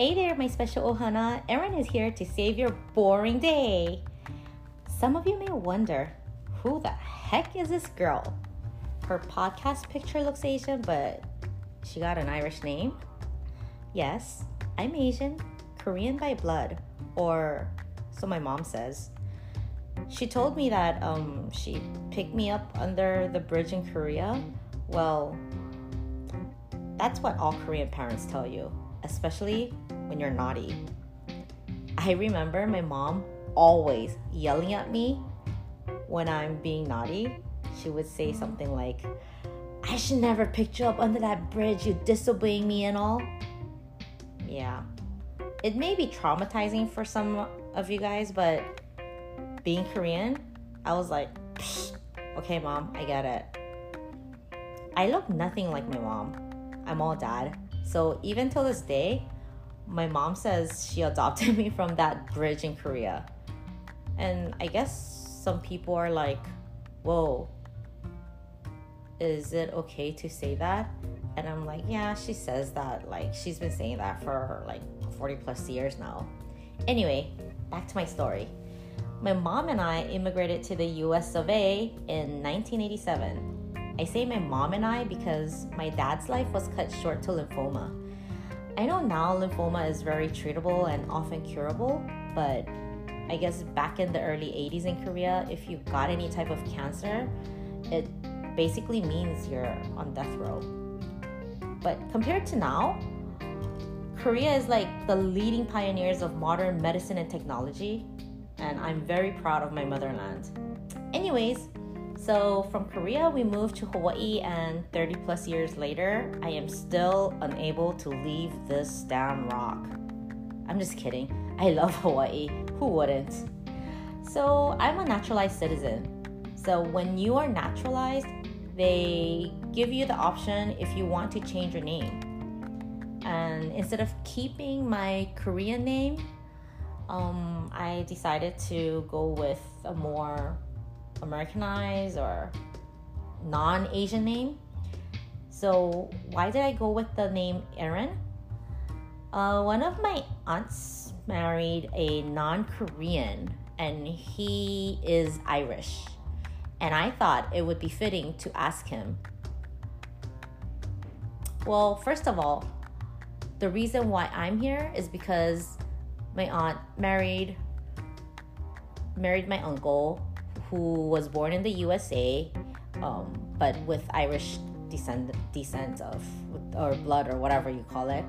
Hey there, my special Ohana. Erin is here to save your boring day. Some of you may wonder who the heck is this girl? Her podcast picture looks Asian, but she got an Irish name. Yes, I'm Asian, Korean by blood, or so my mom says. She told me that um, she picked me up under the bridge in Korea. Well, that's what all Korean parents tell you, especially when you're naughty. I remember my mom always yelling at me when I'm being naughty. She would say something like, I should never pick you up under that bridge, you disobeying me and all. Yeah. It may be traumatizing for some of you guys, but being Korean, I was like, okay, mom, I get it. I look nothing like my mom. I'm all dad. So even till this day, my mom says she adopted me from that bridge in Korea. And I guess some people are like, whoa, is it okay to say that? And I'm like, yeah, she says that. Like, she's been saying that for like 40 plus years now. Anyway, back to my story. My mom and I immigrated to the US of A in 1987. I say my mom and I because my dad's life was cut short to lymphoma. I know now lymphoma is very treatable and often curable, but I guess back in the early 80s in Korea, if you got any type of cancer, it basically means you're on death row. But compared to now, Korea is like the leading pioneers of modern medicine and technology and I'm very proud of my motherland. Anyways, so from Korea, we moved to Hawaii, and 30 plus years later, I am still unable to leave this damn rock. I'm just kidding. I love Hawaii. Who wouldn't? So I'm a naturalized citizen. So when you are naturalized, they give you the option if you want to change your name. And instead of keeping my Korean name, um, I decided to go with a more Americanized or non Asian name. So, why did I go with the name Erin? Uh, one of my aunts married a non Korean and he is Irish. And I thought it would be fitting to ask him. Well, first of all, the reason why I'm here is because my aunt married married my uncle who was born in the USA um, but with Irish descent descent of or blood or whatever you call it.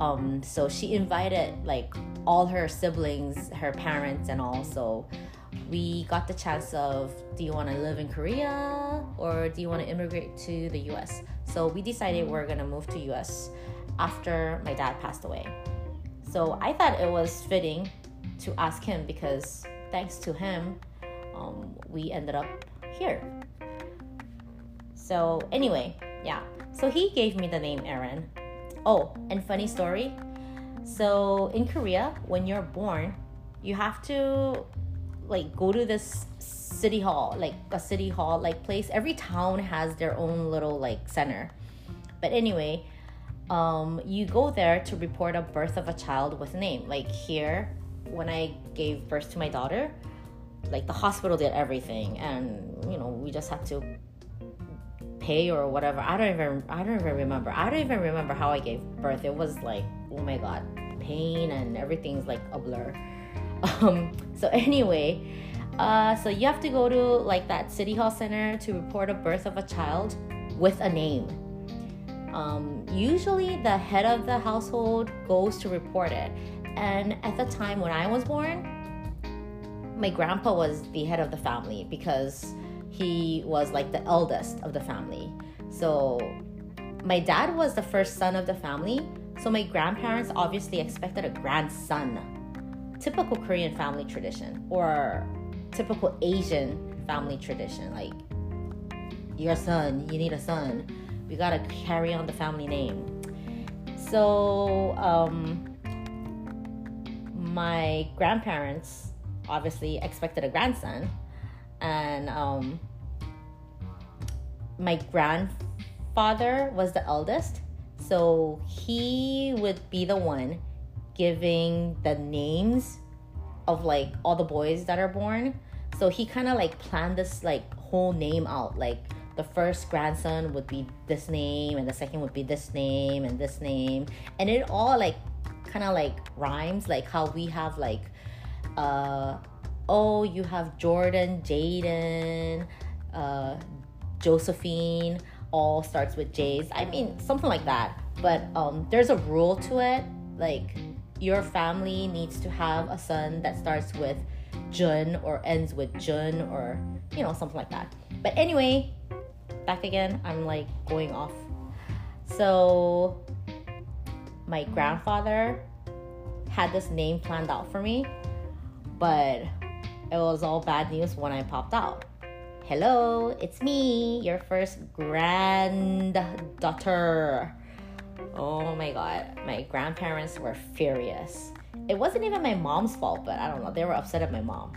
Um, so she invited like all her siblings her parents and all. So we got the chance of do you want to live in Korea or do you want to immigrate to the US so we decided we're gonna move to US after my dad passed away. So I thought it was fitting to ask him because thanks to him, um, we ended up here. So, anyway, yeah. So he gave me the name Erin. Oh, and funny story. So, in Korea, when you're born, you have to like go to this city hall, like a city hall like place. Every town has their own little like center. But anyway, um, you go there to report a birth of a child with a name. Like here, when I gave birth to my daughter, like the hospital did everything, and you know we just had to pay or whatever. I don't even I don't even remember. I don't even remember how I gave birth. It was like oh my god, pain and everything's like a blur. Um, so anyway, uh, so you have to go to like that city hall center to report a birth of a child with a name um, usually the head of the household goes to report it. And at the time when I was born, my grandpa was the head of the family because he was like the eldest of the family. So my dad was the first son of the family. So my grandparents obviously expected a grandson. Typical Korean family tradition or typical Asian family tradition. Like, your son, you need a son we gotta carry on the family name. So, um, my grandparents obviously expected a grandson, and um, my grandfather was the eldest, so he would be the one giving the names of like all the boys that are born. So he kind of like planned this like whole name out. Like the first grandson would be this name, and the second would be this name, and this name, and it all like kind of like rhymes, like how we have like, uh, oh, you have Jordan, Jaden, uh, Josephine, all starts with J's. I mean, something like that. But um, there's a rule to it. Like, your family needs to have a son that starts with Jun or ends with Jun or, you know, something like that. But anyway, back again, I'm like going off. So, my grandfather had this name planned out for me, but it was all bad news when I popped out. Hello, it's me, your first granddaughter. Oh my god, my grandparents were furious. It wasn't even my mom's fault, but I don't know, they were upset at my mom.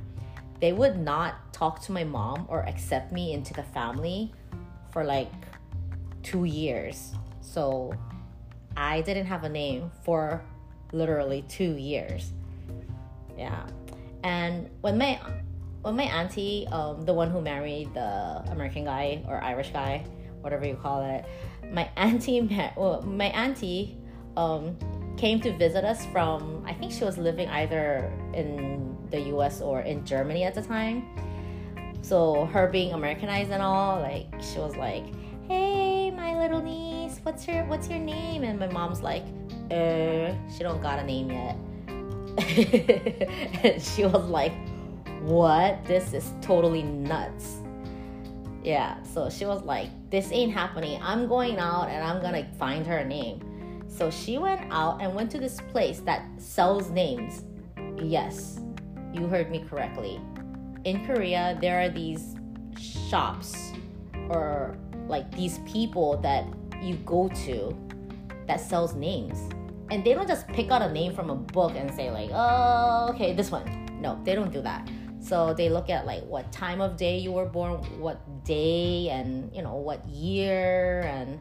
They would not talk to my mom or accept me into the family for like two years. So I didn't have a name for literally two years. Yeah. And when my when my auntie, um, the one who married the American guy or Irish guy, whatever you call it, my auntie, met, well, my auntie, um, came to visit us from. I think she was living either in the U.S. or in Germany at the time. So her being Americanized and all, like she was like, "Hey, my little niece, what's your what's your name?" And my mom's like, "Uh, she don't got a name yet." and she was like, what? This is totally nuts. Yeah, so she was like, This ain't happening. I'm going out and I'm gonna find her name. So she went out and went to this place that sells names. Yes, you heard me correctly. In Korea, there are these shops or like these people that you go to that sells names. And they don't just pick out a name from a book and say, like, oh, okay, this one. No, they don't do that so they look at like what time of day you were born, what day, and you know what year, and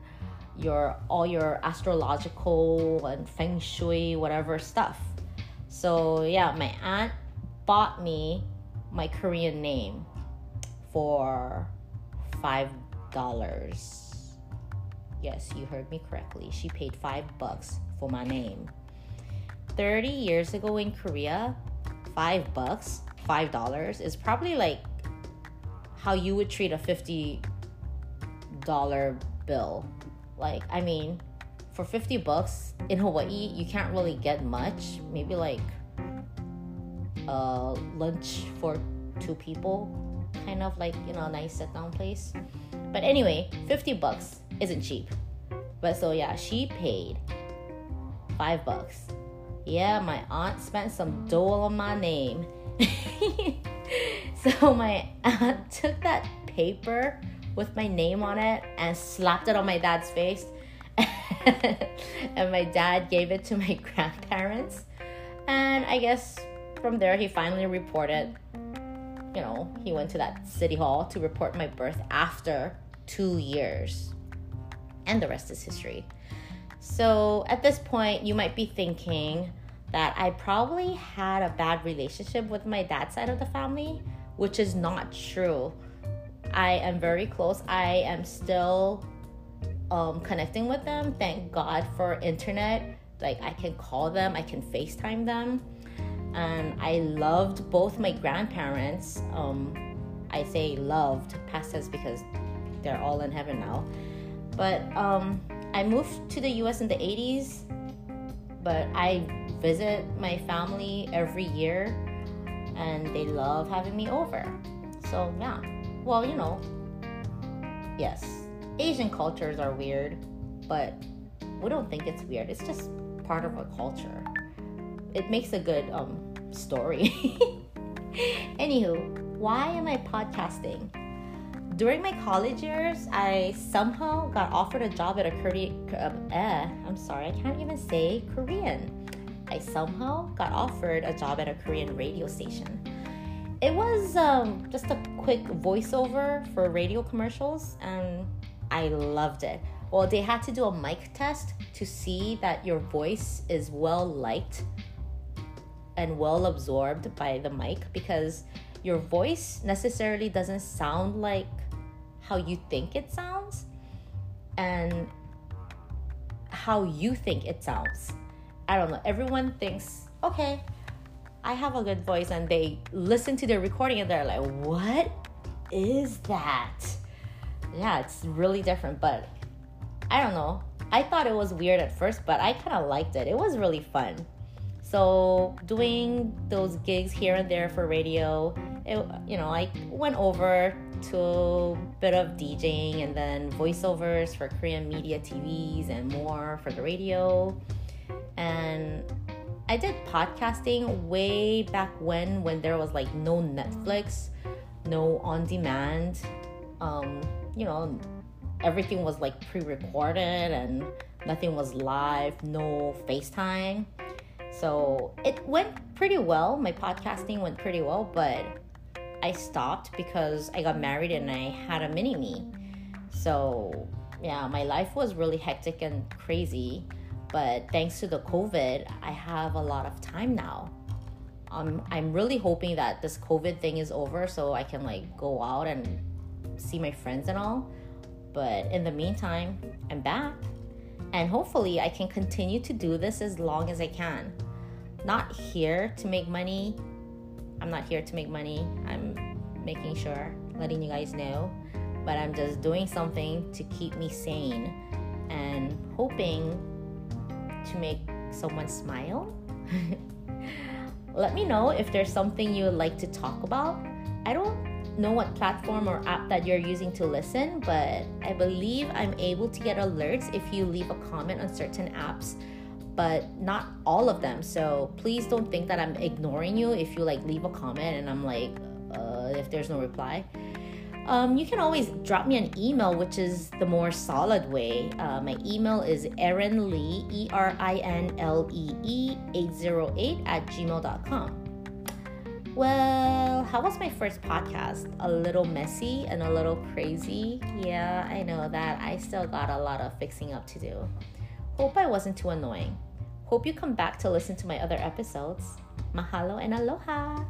your all your astrological and feng shui whatever stuff. So yeah, my aunt bought me my Korean name for five dollars. Yes, you heard me correctly. She paid five bucks for my name. 30 years ago in Korea, five bucks five dollars is probably like how you would treat a fifty dollar bill. Like, I mean, for 50 bucks in Hawaii, you can't really get much. Maybe like a lunch for two people, kind of like, you know, a nice sit down place. But anyway, 50 bucks isn't cheap. But so yeah, she paid five bucks. Yeah, my aunt spent some dough on my name so my aunt took that paper with my name on it and slapped it on my dad's face. and my dad gave it to my grandparents. And I guess from there, he finally reported, you know, he went to that city hall to report my birth after two years. And the rest is history. So at this point, you might be thinking, that I probably had a bad relationship with my dad's side of the family, which is not true. I am very close. I am still um, connecting with them. Thank God for internet. Like I can call them, I can FaceTime them. And I loved both my grandparents. Um, I say loved, past tense because they're all in heaven now. But um, I moved to the US in the 80s, but I visit my family every year and they love having me over. So, yeah. Well, you know, yes, Asian cultures are weird, but we don't think it's weird. It's just part of our culture. It makes a good um, story. Anywho, why am I podcasting? During my college years, I somehow got offered a job at a Korean. Uh, eh, I'm sorry, I can't even say Korean I somehow got offered a job at a Korean radio station. It was um, just a quick voiceover for radio commercials, and I loved it. Well, they had to do a mic test to see that your voice is well liked and well absorbed by the mic because your voice necessarily doesn't sound like how you think it sounds and how you think it sounds. I don't know. Everyone thinks, okay, I have a good voice, and they listen to the recording and they're like, what is that? Yeah, it's really different, but I don't know. I thought it was weird at first, but I kind of liked it. It was really fun. So doing those gigs here and there for radio, it, you know, I went over to a bit of DJing and then voiceovers for Korean media TVs and more for the radio. And I did podcasting way back when when there was like no Netflix, no on demand. Um, you know, everything was like pre-recorded and nothing was live, no FaceTime. So it went pretty well. My podcasting went pretty well, but I stopped because I got married and I had a mini me. So yeah, my life was really hectic and crazy. But thanks to the COVID, I have a lot of time now. Um, I'm really hoping that this COVID thing is over so I can like go out and see my friends and all. But in the meantime, I'm back. And hopefully, I can continue to do this as long as I can. Not here to make money. I'm not here to make money. I'm making sure, letting you guys know. But I'm just doing something to keep me sane and hoping to make someone smile. Let me know if there's something you would like to talk about. I don't know what platform or app that you're using to listen, but I believe I'm able to get alerts if you leave a comment on certain apps, but not all of them. So please don't think that I'm ignoring you if you like leave a comment and I'm like, uh, if there's no reply. Um, you can always drop me an email, which is the more solid way. Uh, my email is Erin Lee, E R I N L E E 808 at gmail.com. Well, how was my first podcast? A little messy and a little crazy. Yeah, I know that. I still got a lot of fixing up to do. Hope I wasn't too annoying. Hope you come back to listen to my other episodes. Mahalo and aloha!